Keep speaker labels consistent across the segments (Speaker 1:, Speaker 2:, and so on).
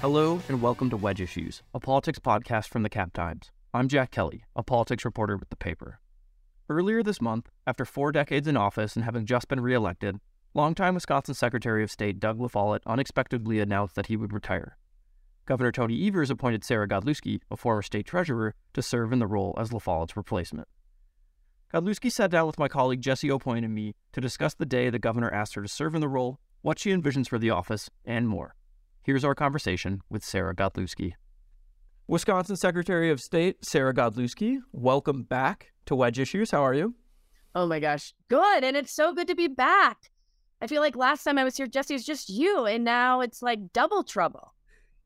Speaker 1: Hello and welcome to Wedge Issues, a politics podcast from the Cap Times. I'm Jack Kelly, a politics reporter with the paper. Earlier this month, after four decades in office and having just been reelected, longtime Wisconsin Secretary of State Doug La Follette unexpectedly announced that he would retire. Governor Tony Evers appointed Sarah Godlewski, a former state treasurer, to serve in the role as La Follette's replacement. Godlewski sat down with my colleague Jessie Opoien and me to discuss the day the governor asked her to serve in the role, what she envisions for the office, and more. Here's our conversation with Sarah Godlewski. Wisconsin Secretary of State Sarah Godlewski, welcome back to Wedge Issues. How are you?
Speaker 2: Oh my gosh, good. And it's so good to be back. I feel like last time I was here, Jessie, was just you, and now it's like double trouble.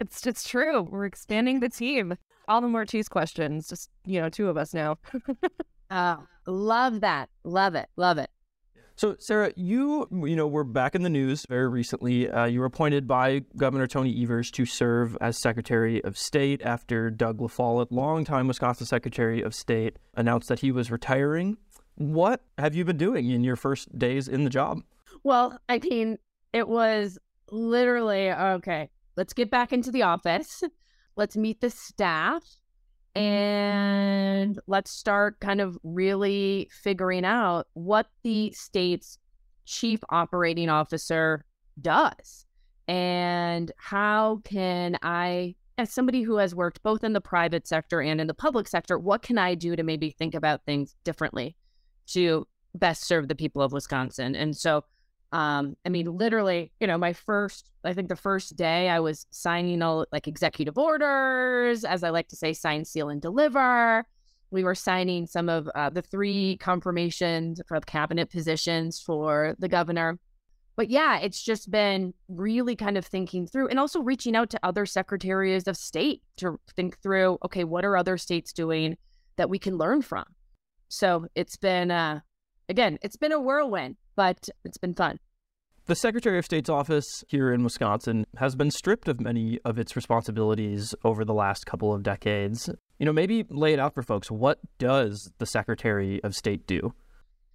Speaker 3: It's it's true. We're expanding the team. All the more cheese questions. Just you know, two of us now.
Speaker 2: oh, love that. Love it. Love it.
Speaker 1: So, Sarah, you you know were back in the news very recently. Uh, you were appointed by Governor Tony Evers to serve as Secretary of State after Doug La Follette, longtime Wisconsin Secretary of State, announced that he was retiring. What have you been doing in your first days in the job?
Speaker 2: Well, I mean, it was literally okay. Let's get back into the office. Let's meet the staff and let's start kind of really figuring out what the state's chief operating officer does and how can I as somebody who has worked both in the private sector and in the public sector, what can I do to maybe think about things differently to best serve the people of Wisconsin? And so um, I mean, literally, you know, my first, I think the first day I was signing all like executive orders, as I like to say, sign, seal, and deliver. We were signing some of uh, the three confirmations for cabinet positions for the governor. But yeah, it's just been really kind of thinking through and also reaching out to other secretaries of state to think through, okay, what are other states doing that we can learn from? So it's been, uh, again, it's been a whirlwind but it's been fun.
Speaker 1: The Secretary of State's office here in Wisconsin has been stripped of many of its responsibilities over the last couple of decades. You know, maybe lay it out for folks. What does the Secretary of State do?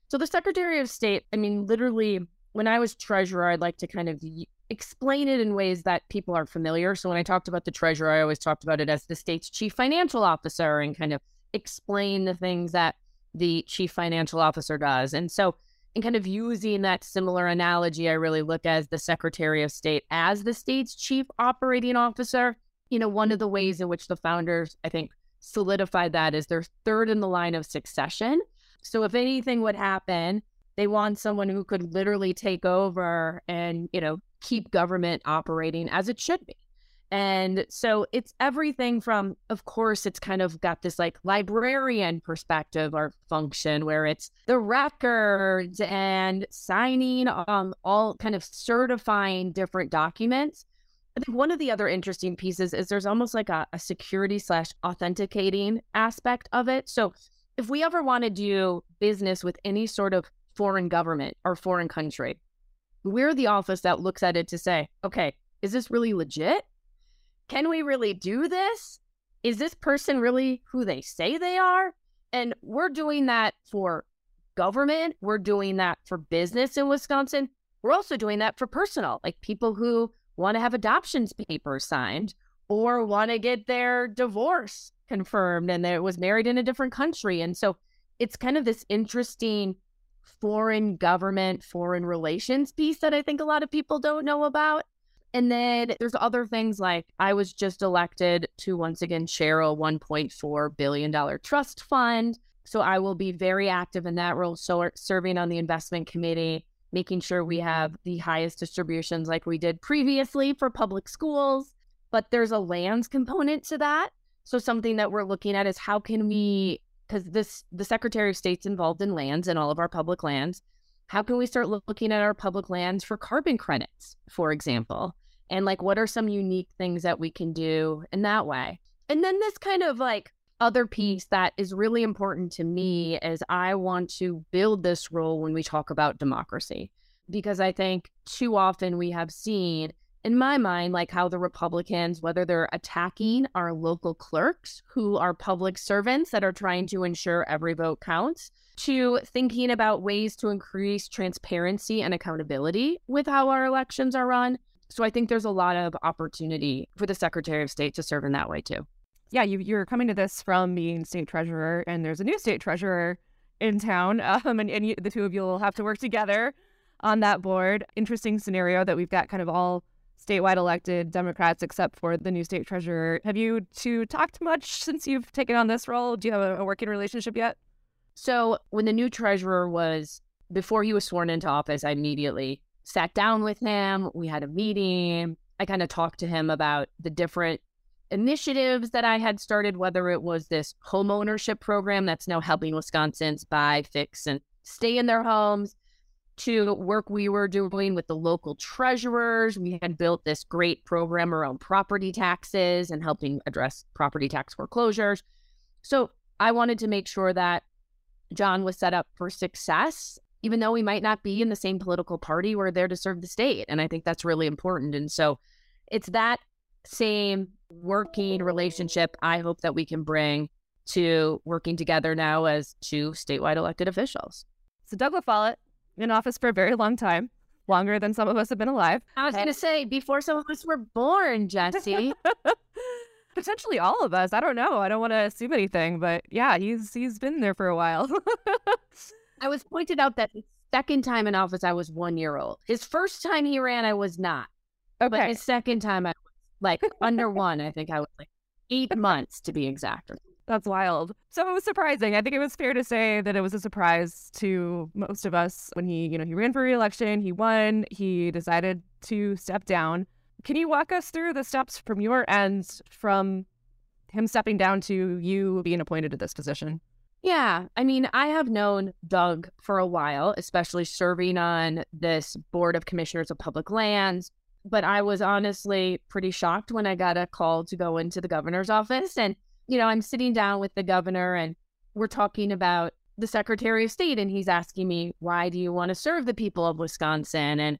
Speaker 2: So, the Secretary of State, I mean, literally, when I was treasurer, I'd like to kind of explain it in ways that people are familiar. So, when I talked about the treasurer, I always talked about it as the state's chief financial officer and kind of explain the things that the chief financial officer does. And so, and kind of using that similar analogy, I really look as the Secretary of State as the state's chief operating officer. You know, one of the ways in which the founders, I think, solidified that is they're third in the line of succession. So if anything would happen, they want someone who could literally take over and, you know, keep government operating as it should be. And so it's everything from, of course, it's kind of got this like librarian perspective or function where it's the records and signing um, all kind of certifying different documents. I think one of the other interesting pieces is there's almost like a, a security slash authenticating aspect of it. So if we ever want to do business with any sort of foreign government or foreign country, we're the office that looks at it to say, okay, is this really legit? Can we really do this? Is this person really who they say they are? And we're doing that for government. We're doing that for business in Wisconsin. We're also doing that for personal, like people who want to have adoptions papers signed or want to get their divorce confirmed and they was married in a different country. And so it's kind of this interesting foreign government, foreign relations piece that I think a lot of people don't know about. And then there's other things like I was just elected to once again share a $1.4 billion trust fund. So I will be very active in that role, so er, serving on the investment committee, making sure we have the highest distributions like we did previously for public schools. But there's a lands component to that. So something that we're looking at is how can we, because this the Secretary of State's involved in lands and all of our public lands how can we start looking at our public lands for carbon credits, for example? And like, what are some unique things that we can do in that way? And then this kind of like other piece that is really important to me is I want to build this role when we talk about democracy, because I think too often we have seen in my mind, like how the Republicans, whether they're attacking our local clerks who are public servants that are trying to ensure every vote counts, to thinking about ways to increase transparency and accountability with how our elections are run. So I think there's a lot of opportunity for the Secretary of State to serve in that way too.
Speaker 3: Yeah, you, you're coming to this from being state treasurer, and there's a new state treasurer in town, um, and, and you, the two of you will have to work together on that board. Interesting scenario that we've got kind of all statewide elected Democrats except for the new state treasurer. Have you two talked much since you've taken on this role? Do you have a, a working relationship yet?
Speaker 2: So when the new treasurer was before he was sworn into office, I immediately sat down with him. We had a meeting. I kind of talked to him about the different initiatives that I had started, whether it was this home ownership program that's now helping Wisconsins buy, fix, and stay in their homes, to work we were doing with the local treasurers. We had built this great program around property taxes and helping address property tax foreclosures. So I wanted to make sure that John was set up for success, even though we might not be in the same political party. We're there to serve the state. And I think that's really important. And so it's that same working relationship I hope that we can bring to working together now as two statewide elected officials.
Speaker 3: So Doug La Follette, in office for a very long time, longer than some of us have been alive.
Speaker 2: I was going to say, before some of us were born, Jessie.
Speaker 3: Potentially all of us. I don't know. I don't want to assume anything, but yeah, he's he's been there for a while.
Speaker 2: I was pointed out that second time in office, I was one year old. His first time he ran, I was not.
Speaker 3: Okay.
Speaker 2: But his second time, I was like under one. I think I was like eight months to be exact.
Speaker 3: That's wild. So it was surprising. I think it was fair to say that it was a surprise to most of us when he, you know, he ran for reelection, he won, he decided to step down. Can you walk us through the steps from your end from him stepping down to you being appointed to this position?
Speaker 2: Yeah. I mean, I have known Doug for a while, especially serving on this board of commissioners of public lands. But I was honestly pretty shocked when I got a call to go into the governor's office. And you know, I'm sitting down with the governor and we're talking about the Secretary of State, and he's asking me, why do you want to serve the people of Wisconsin? And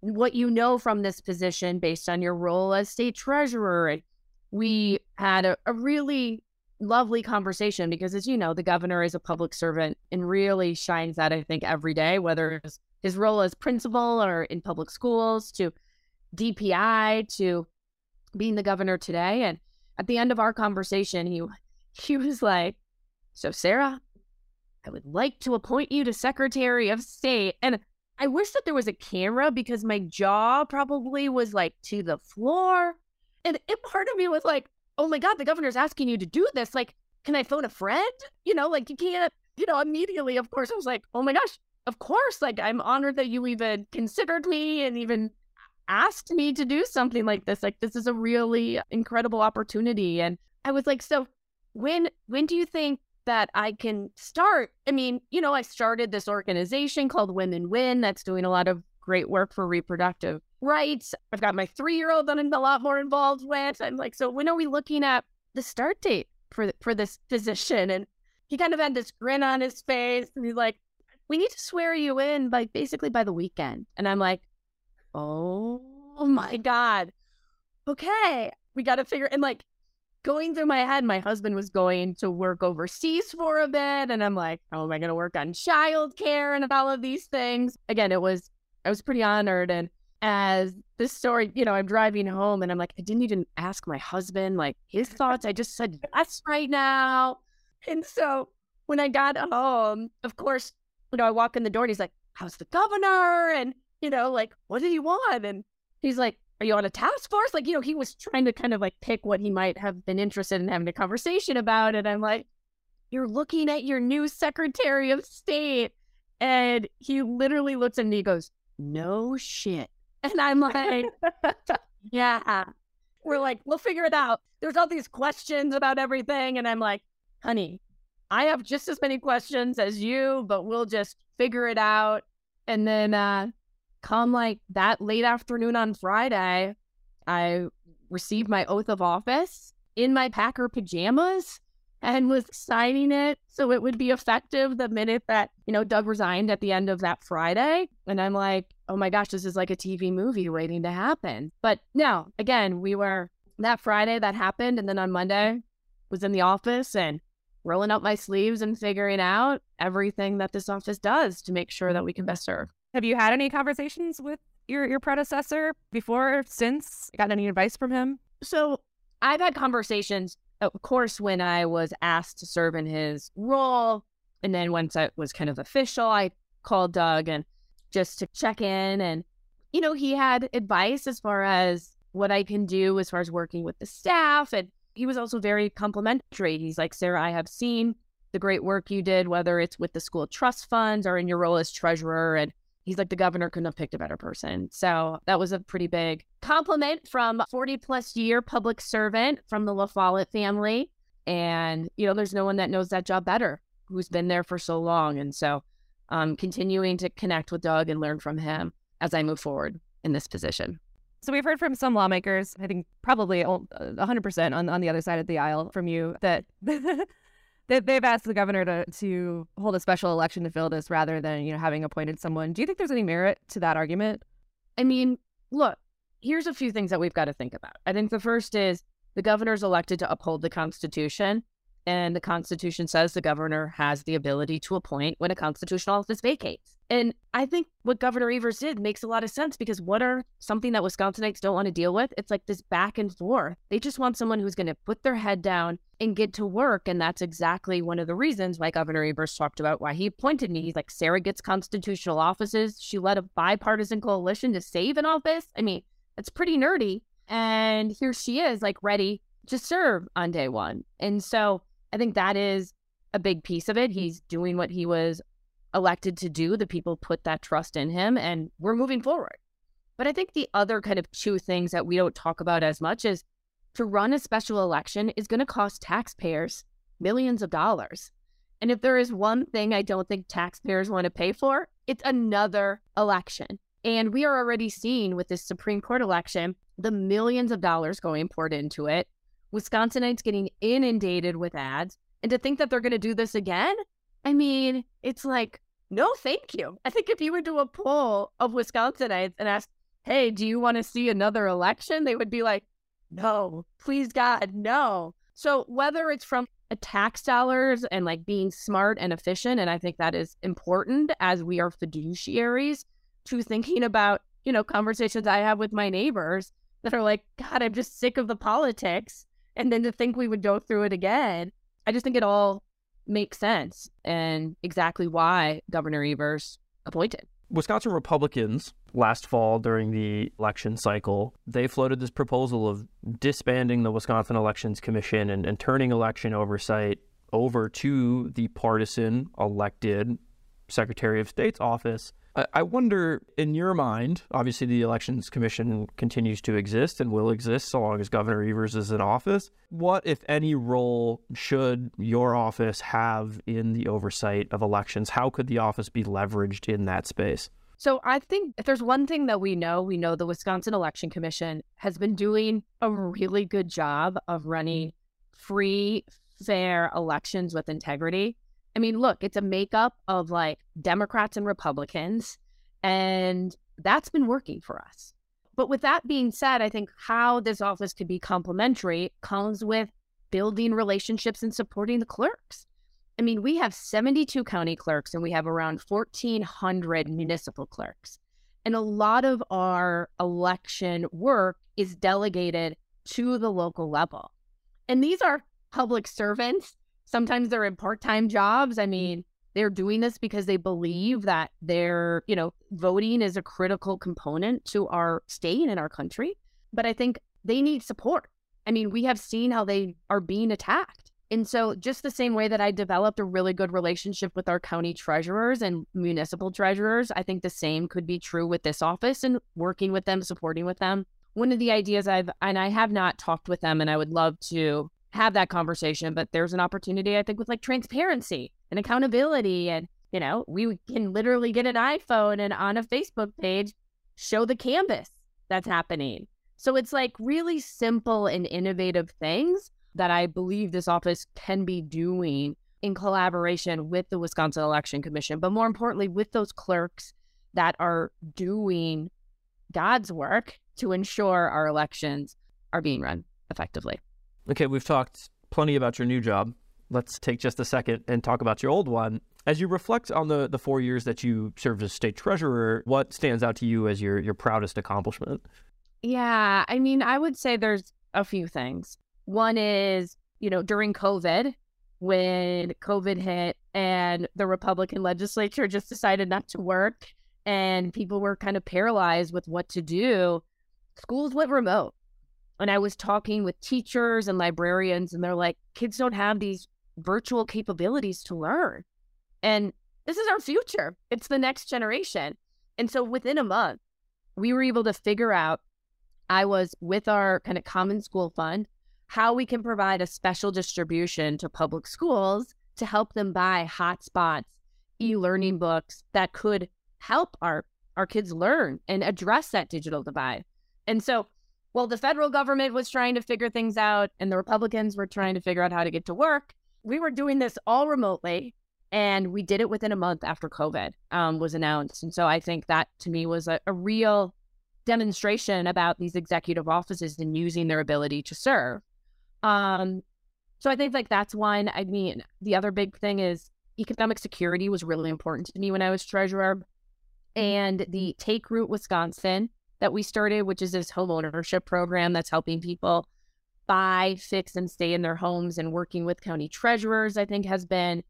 Speaker 2: what you know from this position based on your role as state treasurer. And we had a, a really lovely conversation because, as you know, the governor is a public servant and really shines that, I think, every day, whether it's his role as principal or in public schools to DPI to being the governor today. And at the end of our conversation, he he was like, "So Sarah, I would like to appoint you to Secretary of State." And I wish that there was a camera because my jaw probably was like to the floor. And it, part of me was like, "Oh my god, the governor's asking you to do this. Like, can I phone a friend? You know, like you can't, you know, immediately, of course, I was like, "Oh my gosh, of course. Like, I'm honored that you even considered me and even asked me to do something like this. Like this is a really incredible opportunity. And I was like, so when when do you think that I can start? I mean, you know, I started this organization called Women Win that's doing a lot of great work for reproductive rights. I've got my three year old that I'm a lot more involved with. I'm like, so when are we looking at the start date for for this position? And he kind of had this grin on his face, and he's like, "We need to swear you in by basically by the weekend." And I'm like, oh my God. Okay. We got to figure and like going through my head, my husband was going to work overseas for a bit. And I'm like, oh, am I going to work on childcare and all of these things? Again, it was, I was pretty honored. And as this story, you know, I'm driving home and I'm like, I didn't even ask my husband like his thoughts. I just said yes right now. And so when I got home, of course, you know, I walk in the door and he's like, how's the governor? And you know, like, what did he want? And he's like, are you on a task force? Like, you know, he was trying to kind of like pick what he might have been interested in having a conversation about. And I'm like, you're looking at your new Secretary of State. And he literally looks at me and goes, no shit. And I'm like, yeah. We're like, we'll figure it out. There's all these questions about everything. And I'm like, honey, I have just as many questions as you, but we'll just figure it out. And then uh, come like that late afternoon on Friday, I received my oath of office in my Packer pajamas and was signing it so it would be effective the minute that, you know, Doug resigned at the end of that Friday. And I'm like, oh my gosh, this is like a TV movie waiting to happen. But no, again, we were that Friday that happened. And then on Monday was in the office and rolling up my sleeves and figuring out everything that this office does to make sure that we can best serve.
Speaker 3: Have you had any conversations with your your predecessor before, since? Gotten any advice from him?
Speaker 2: So I've had conversations, of course, when I was asked to serve in his role. And then once it was kind of official, I called Doug and just to check in. And, you know, he had advice as far as what I can do as far as working with the staff. And he was also very complimentary. He's like, Sarah, I have seen the great work you did, whether it's with the school trust funds or in your role as treasurer. And he's like, the governor couldn't have picked a better person. So that was a pretty big compliment from 40 plus year public servant from the La Follette family. And, you know, there's no one that knows that job better who's been there for so long. And so um, continuing to connect with Doug and learn from him as I move forward in this position.
Speaker 3: So we've heard from some lawmakers, I think probably 100% on, on the other side of the aisle from you, that that they've asked the governor to, to hold a special election to fill this rather than, you know, having appointed someone. Do you think there's any merit to that argument?
Speaker 2: I mean, look, here's a few things that we've got to think about. I think the first is the governor's elected to uphold the Constitution. And the Constitution says the governor has the ability to appoint when a constitutional office vacates. And I think what Governor Evers did makes a lot of sense because what are something that Wisconsinites don't want to deal with? It's like this back and forth. They just want someone who's going to put their head down and get to work. And that's exactly one of the reasons why Governor Evers talked about why he appointed me. He's like, Sarah gets constitutional offices. She led a bipartisan coalition to save an office. I mean, that's pretty nerdy. And here she is, like, ready to serve on day one. And so I think that is a big piece of it. He's doing what he was elected to do. The people put that trust in him, and we're moving forward. But I think the other kind of two things that we don't talk about as much is to run a special election is going to cost taxpayers millions of dollars. And if there is one thing I don't think taxpayers want to pay for, it's another election. And we are already seeing with this Supreme Court election the millions of dollars going poured into it, Wisconsinites getting inundated with ads. And to think that they're going to do this again, I mean, it's like, no, thank you. I think if you would do a poll of Wisconsinites and ask, hey, do you want to see another election? They would be like, no, please God, no. So whether it's from tax dollars and like being smart and efficient, and I think that is important as we are fiduciaries to thinking about, you know, conversations I have with my neighbors that are like, God, I'm just sick of the politics. And then to think we would go through it again. I just think it all makes sense and exactly why Governor Evers appointed.
Speaker 1: Wisconsin Republicans last fall during the election cycle, they floated this proposal of disbanding the Wisconsin Elections Commission and, and turning election oversight over to the partisan elected Secretary of State's office. I wonder, in your mind, obviously the Elections Commission continues to exist and will exist so long as Governor Evers is in office. What, if any, role should your office have in the oversight of elections? How could the office be leveraged in that space?
Speaker 2: So I think if there's one thing that we know, we know the Wisconsin Election Commission has been doing a really good job of running free, fair elections with integrity. I mean, look, it's a makeup of like Democrats and Republicans, and that's been working for us. But with that being said, I think how this office could be complementary comes with building relationships and supporting the clerks. I mean, we have 72 county clerks and we have around 1,400 municipal clerks. And a lot of our election work is delegated to the local level. And these are public servants Sometimes they're in part time jobs. I mm. mean, they're doing this because they believe that they're, you know, voting is a critical component to our state and our country. But I think they need support. I mean, we have seen how they are being attacked. And so, just the same way that I developed a really good relationship with our county treasurers and municipal treasurers, I think the same could be true with this office and working with them, supporting with them. One of the ideas I've, and I have not talked with them, and I would love to have that conversation. But there's an opportunity, I think, with like transparency and accountability. And, you know, we can literally get an iPhone and on a Facebook page show the canvas that's happening. So it's like really simple and innovative things that I believe this office can be doing in collaboration with the Wisconsin Election Commission, but more importantly, with those clerks that are doing God's work to ensure our elections are being run effectively.
Speaker 1: Okay, we've talked plenty about your new job. Let's take just a second and talk about your old one. As you reflect on the, the four years that you served as state treasurer, what stands out to you as your, your proudest accomplishment?
Speaker 2: Yeah, I mean, I would say there's a few things. One is, you know, during COVID, when COVID hit and the Republican legislature just decided not to work and people were kind of paralyzed with what to do, schools went remote. And I was talking with teachers and librarians, and they're like, kids don't have these virtual capabilities to learn. And this is our future, it's the next generation. And so within a month, we were able to figure out, I was with our kind of common school fund, how we can provide a special distribution to public schools to help them buy hotspots, e-learning books that could help our our kids learn and address that digital divide. And so while the federal government was trying to figure things out and the Republicans were trying to figure out how to get to work, we were doing this all remotely and we did it within a month after COVID um, was announced. And so I think that to me was a, a real demonstration about these executive offices and using their ability to serve. Um, so I think like that's one. I mean, the other big thing is economic security was really important to me when I was treasurer. And the Take Root Wisconsin that we started, which is this home ownership program that's helping people buy, fix, and stay in their homes and working with county treasurers, I think has been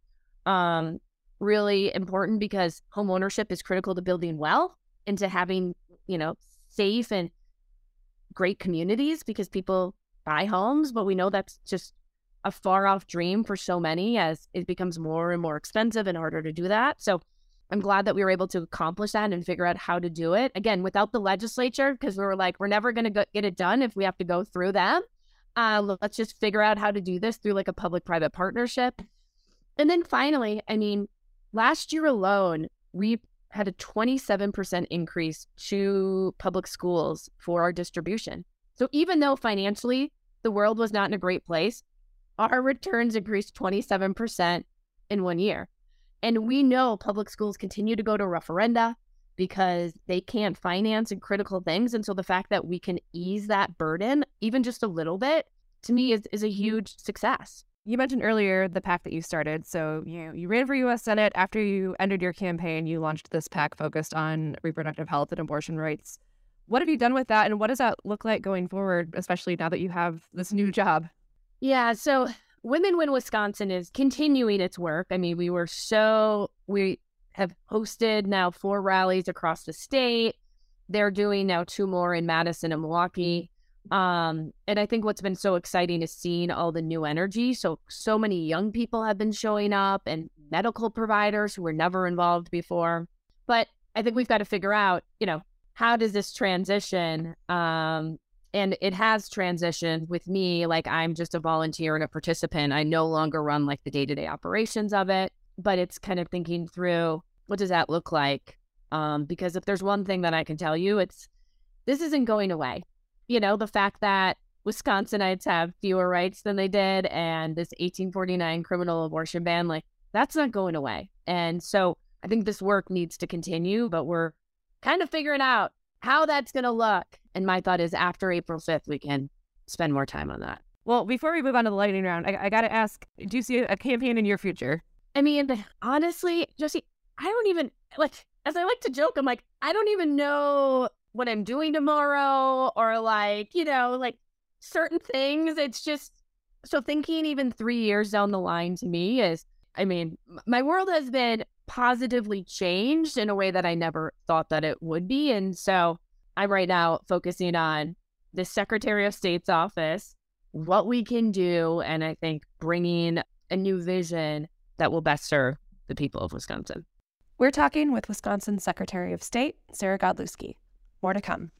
Speaker 2: um, really important because home ownership is critical to building wealth and to having, you know, safe and great communities because people buy homes, but we know that's just a far off dream for so many as it becomes more and more expensive and harder to do that. So I'm glad that we were able to accomplish that and figure out how to do it. Again, without the legislature, because we were like, we're never going to get it done if we have to go through them. Uh, let's just figure out how to do this through like a public private partnership. And then finally, I mean, last year alone, we had a 27% increase to public schools for our distribution. So even though financially the world was not in a great place, our returns increased 27% in one year. And we know public schools continue to go to referenda because they can't finance in critical things. And so the fact that we can ease that burden, even just a little bit, to me is, is a huge success.
Speaker 3: You mentioned earlier the PAC that you started. So you you ran for U.S. Senate after you ended your campaign. You launched this PAC focused on reproductive health and abortion rights. What have you done with that, and what does that look like going forward, especially now that you have this new job?
Speaker 2: Yeah, so Women Win Wisconsin is continuing its work. I mean, we were so we have hosted now four rallies across the state. They're doing now two more in Madison and Milwaukee. Um, and I think what's been so exciting is seeing all the new energy. So so many young people have been showing up and medical providers who were never involved before. But I think we've got to figure out, you know, how does this transition? Um, and it has transitioned with me. Like I'm just a volunteer and a participant. I no longer run like the day to day operations of it, but it's kind of thinking through what does that look like? Um, because if there's one thing that I can tell you, it's this isn't going away. You know, the fact that Wisconsinites have fewer rights than they did, and this 1849 criminal abortion ban, like that's not going away. And so I think this work needs to continue, but we're kind of figuring out how that's going to look. And my thought is after April 5th, we can spend more time on that.
Speaker 3: Well, before we move on to the lightning round, I, I got to ask do you see a campaign in your future?
Speaker 2: I mean, honestly, Josie, I don't even like, as I like to joke, I'm like, I don't even know what I'm doing tomorrow or like, you know, like certain things. It's just so thinking even three years down the line to me is, I mean, my world has been positively changed in a way that I never thought that it would be. And so I'm right now focusing on the Secretary of State's office, what we can do, and I think bringing a new vision that will best serve the people of Wisconsin.
Speaker 4: We're talking with Wisconsin Secretary of State, Sarah Godlewski. More to come.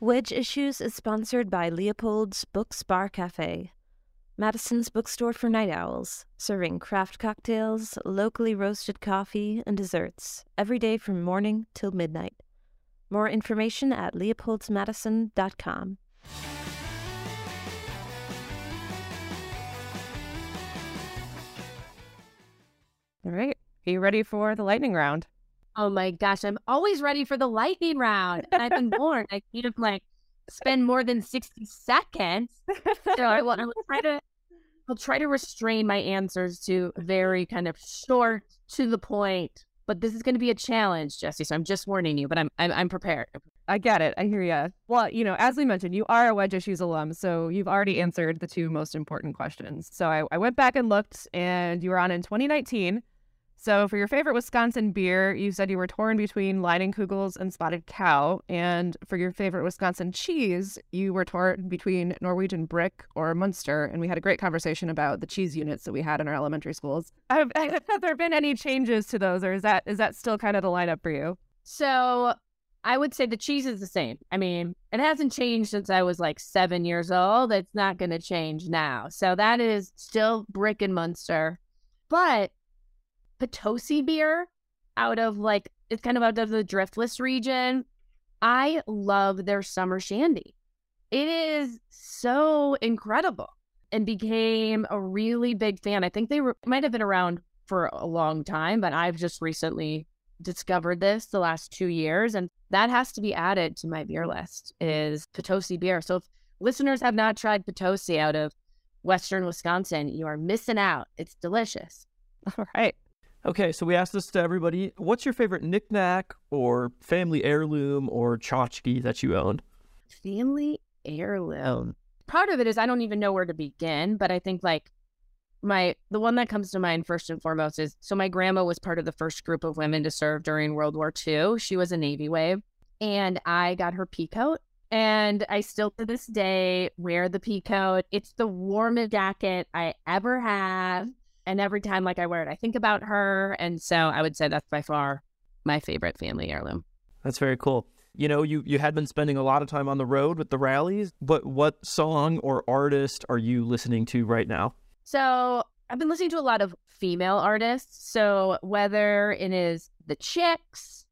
Speaker 5: Wedge Issues is sponsored by Leopold's Books Bar Cafe, Madison's bookstore for night owls, serving craft cocktails, locally roasted coffee, and desserts every day from morning till midnight. More information at leopoldsmadison.com.
Speaker 3: All right. Are you ready for the lightning round?
Speaker 2: Oh my gosh, I'm always ready for the lightning round. And I've been born. I kind of like spend more than 60 seconds. So I want to try to I'll try to restrain my answers to very kind of short, to the point. But this is going to be a challenge, Jessie. So I'm just warning you. But I'm I'm, I'm prepared.
Speaker 3: I get it. I hear you. Well, you know, as we mentioned, you are a Wedge Issues alum, so you've already answered the two most important questions. So I, I went back and looked, and you were on in 2019. So, for your favorite Wisconsin beer, you said you were torn between Leinenkugel's and Spotted Cow. And for your favorite Wisconsin cheese, you were torn between Norwegian Brick or Munster. And we had a great conversation about the cheese units that we had in our elementary schools. Have, have there been any changes to those, or is that is that still kind of the lineup for you?
Speaker 2: So I would say the cheese is the same. I mean, it hasn't changed since I was like seven years old. It's not going to change now. So that is still Brick and Munster. But Potosi beer out of like it's kind of out of the Driftless region. I love their summer shandy. It is so incredible and became a really big fan. I think they were, might have been around for a long time, but I've just recently discovered this the last two years. And that has to be added to my beer list is Potosi beer. So if listeners have not tried Potosi out of Western Wisconsin, you are missing out. It's delicious.
Speaker 3: All right.
Speaker 1: Okay, so we asked this to everybody. What's your favorite knickknack or family heirloom or tchotchke that you own?
Speaker 2: Family heirloom. Part of it is I don't even know where to begin, but I think like my the one that comes to mind first and foremost is so my grandma was part of the first group of women to serve during World War II. She was a Navy wave, and I got her pea coat, And I still to this day wear the pea coat. It's the warmest jacket I ever have. And every time like I wear it, I think about her. And so I would say that's by far my favorite family heirloom.
Speaker 1: That's very cool. You know, you, you had been spending a lot of time on the road with the rallies, but what song or artist are you listening to right now?
Speaker 2: So I've been listening to a lot of female artists. So whether it is the Chicks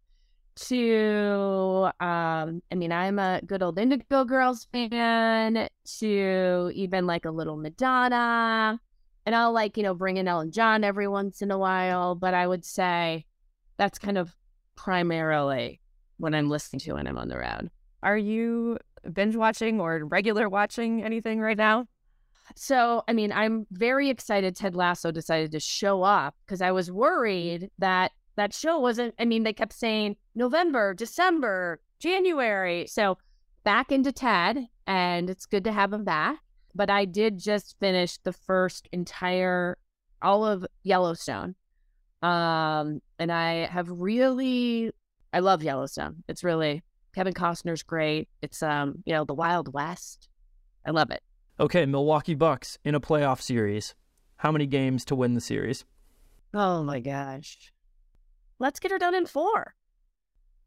Speaker 2: to, um, I mean, I'm a good old Indigo Girls fan to even like a little Madonna and I'll like, you know, bring in Elton John every once in a while, but I would say that's kind of primarily what I'm listening to when I'm on the road.
Speaker 3: Are you binge watching or regular watching anything right now?
Speaker 2: So, I mean, I'm very excited Ted Lasso decided to show up because I was worried that that show wasn't, I mean, they kept saying November, December, January. So, back into Ted, and it's good to have him back but I did just finish the first entire all of Yellowstone. Um, and I have really I love Yellowstone. It's really Kevin Costner's great. It's um, you know, the Wild West. I love it.
Speaker 1: Okay, Milwaukee Bucks in a playoff series. How many games to win the series?
Speaker 2: Oh my gosh. Let's get her done in four.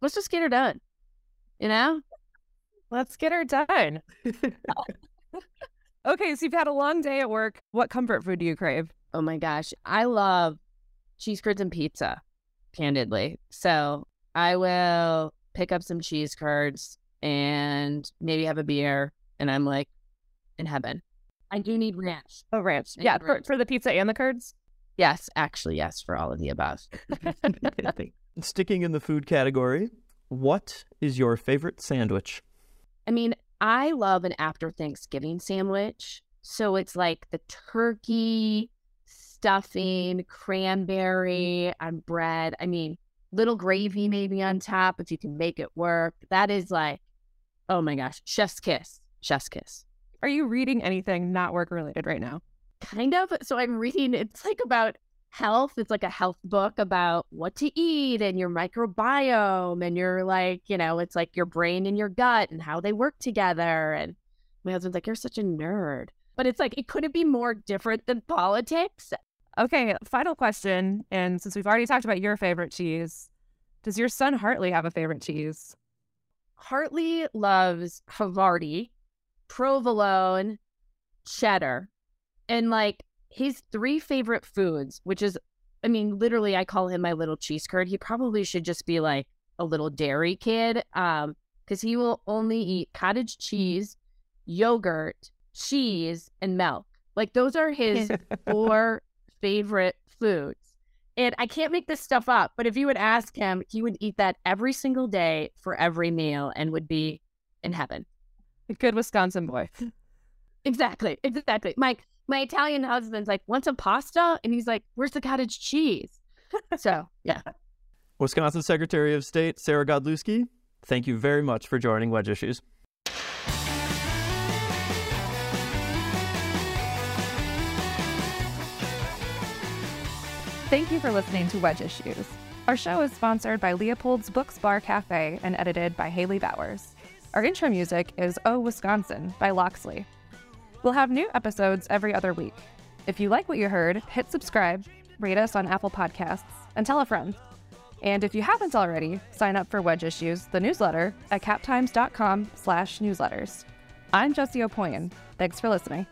Speaker 2: Let's just get her done. You know?
Speaker 3: Let's get her done. Okay, so you've had a long day at work. What comfort food do you crave?
Speaker 2: Oh my gosh. I love cheese curds and pizza, candidly. So I will pick up some cheese curds and maybe have a beer, and I'm like in heaven. I do need ranch.
Speaker 3: Oh, ranch. I yeah, for, ranch. for the pizza and the curds?
Speaker 2: Yes, actually, yes, for all of the above.
Speaker 1: Sticking in the food category, what is your favorite sandwich?
Speaker 2: I mean, I love an after Thanksgiving sandwich. So it's like the turkey, stuffing, mm-hmm. cranberry, on bread. I mean, little gravy maybe on top if you can make it work. That is like, oh my gosh, chef's kiss, chef's kiss.
Speaker 3: Are you reading anything not work related right now?
Speaker 2: Kind of. So I'm reading, it's like about health. It's like a health book about what to eat and your microbiome and your like, you know, it's like your brain and your gut and how they work together. And my husband's like, You're such a nerd. But it's like it couldn't be more different than politics.
Speaker 3: Okay, final question. And since we've already talked about your favorite cheese, does your son Hartley have a favorite cheese?
Speaker 2: Hartley loves Havarti, provolone, cheddar. And like his three favorite foods, which is, I mean, literally, I call him my little cheese curd. He probably should just be like a little dairy kid, um, because he will only eat cottage cheese, yogurt, cheese, and milk. Like those are his four favorite foods. And I can't make this stuff up, but if you would ask him, he would eat that every single day for every meal and would be in heaven.
Speaker 3: A good Wisconsin boy.
Speaker 2: Exactly, exactly. My my Italian husband's like, "Want some pasta?" And he's like, "Where's the cottage cheese?" so yeah.
Speaker 1: Wisconsin Secretary of State Sarah Godlewski, thank you very much for joining Wedge Issues.
Speaker 3: Thank you for listening to Wedge Issues. Our show is sponsored by Leopold's Books Bar Cafe and edited by Haley Bowers. Our intro music is Oh Wisconsin by Loxley. We'll have new episodes every other week. If you like what you heard, hit subscribe, rate us on Apple Podcasts, and tell a friend. And if you haven't already, sign up for Wedge Issues, the newsletter, at captimes.com slash newsletters. I'm Jessie Opoien. Thanks for listening.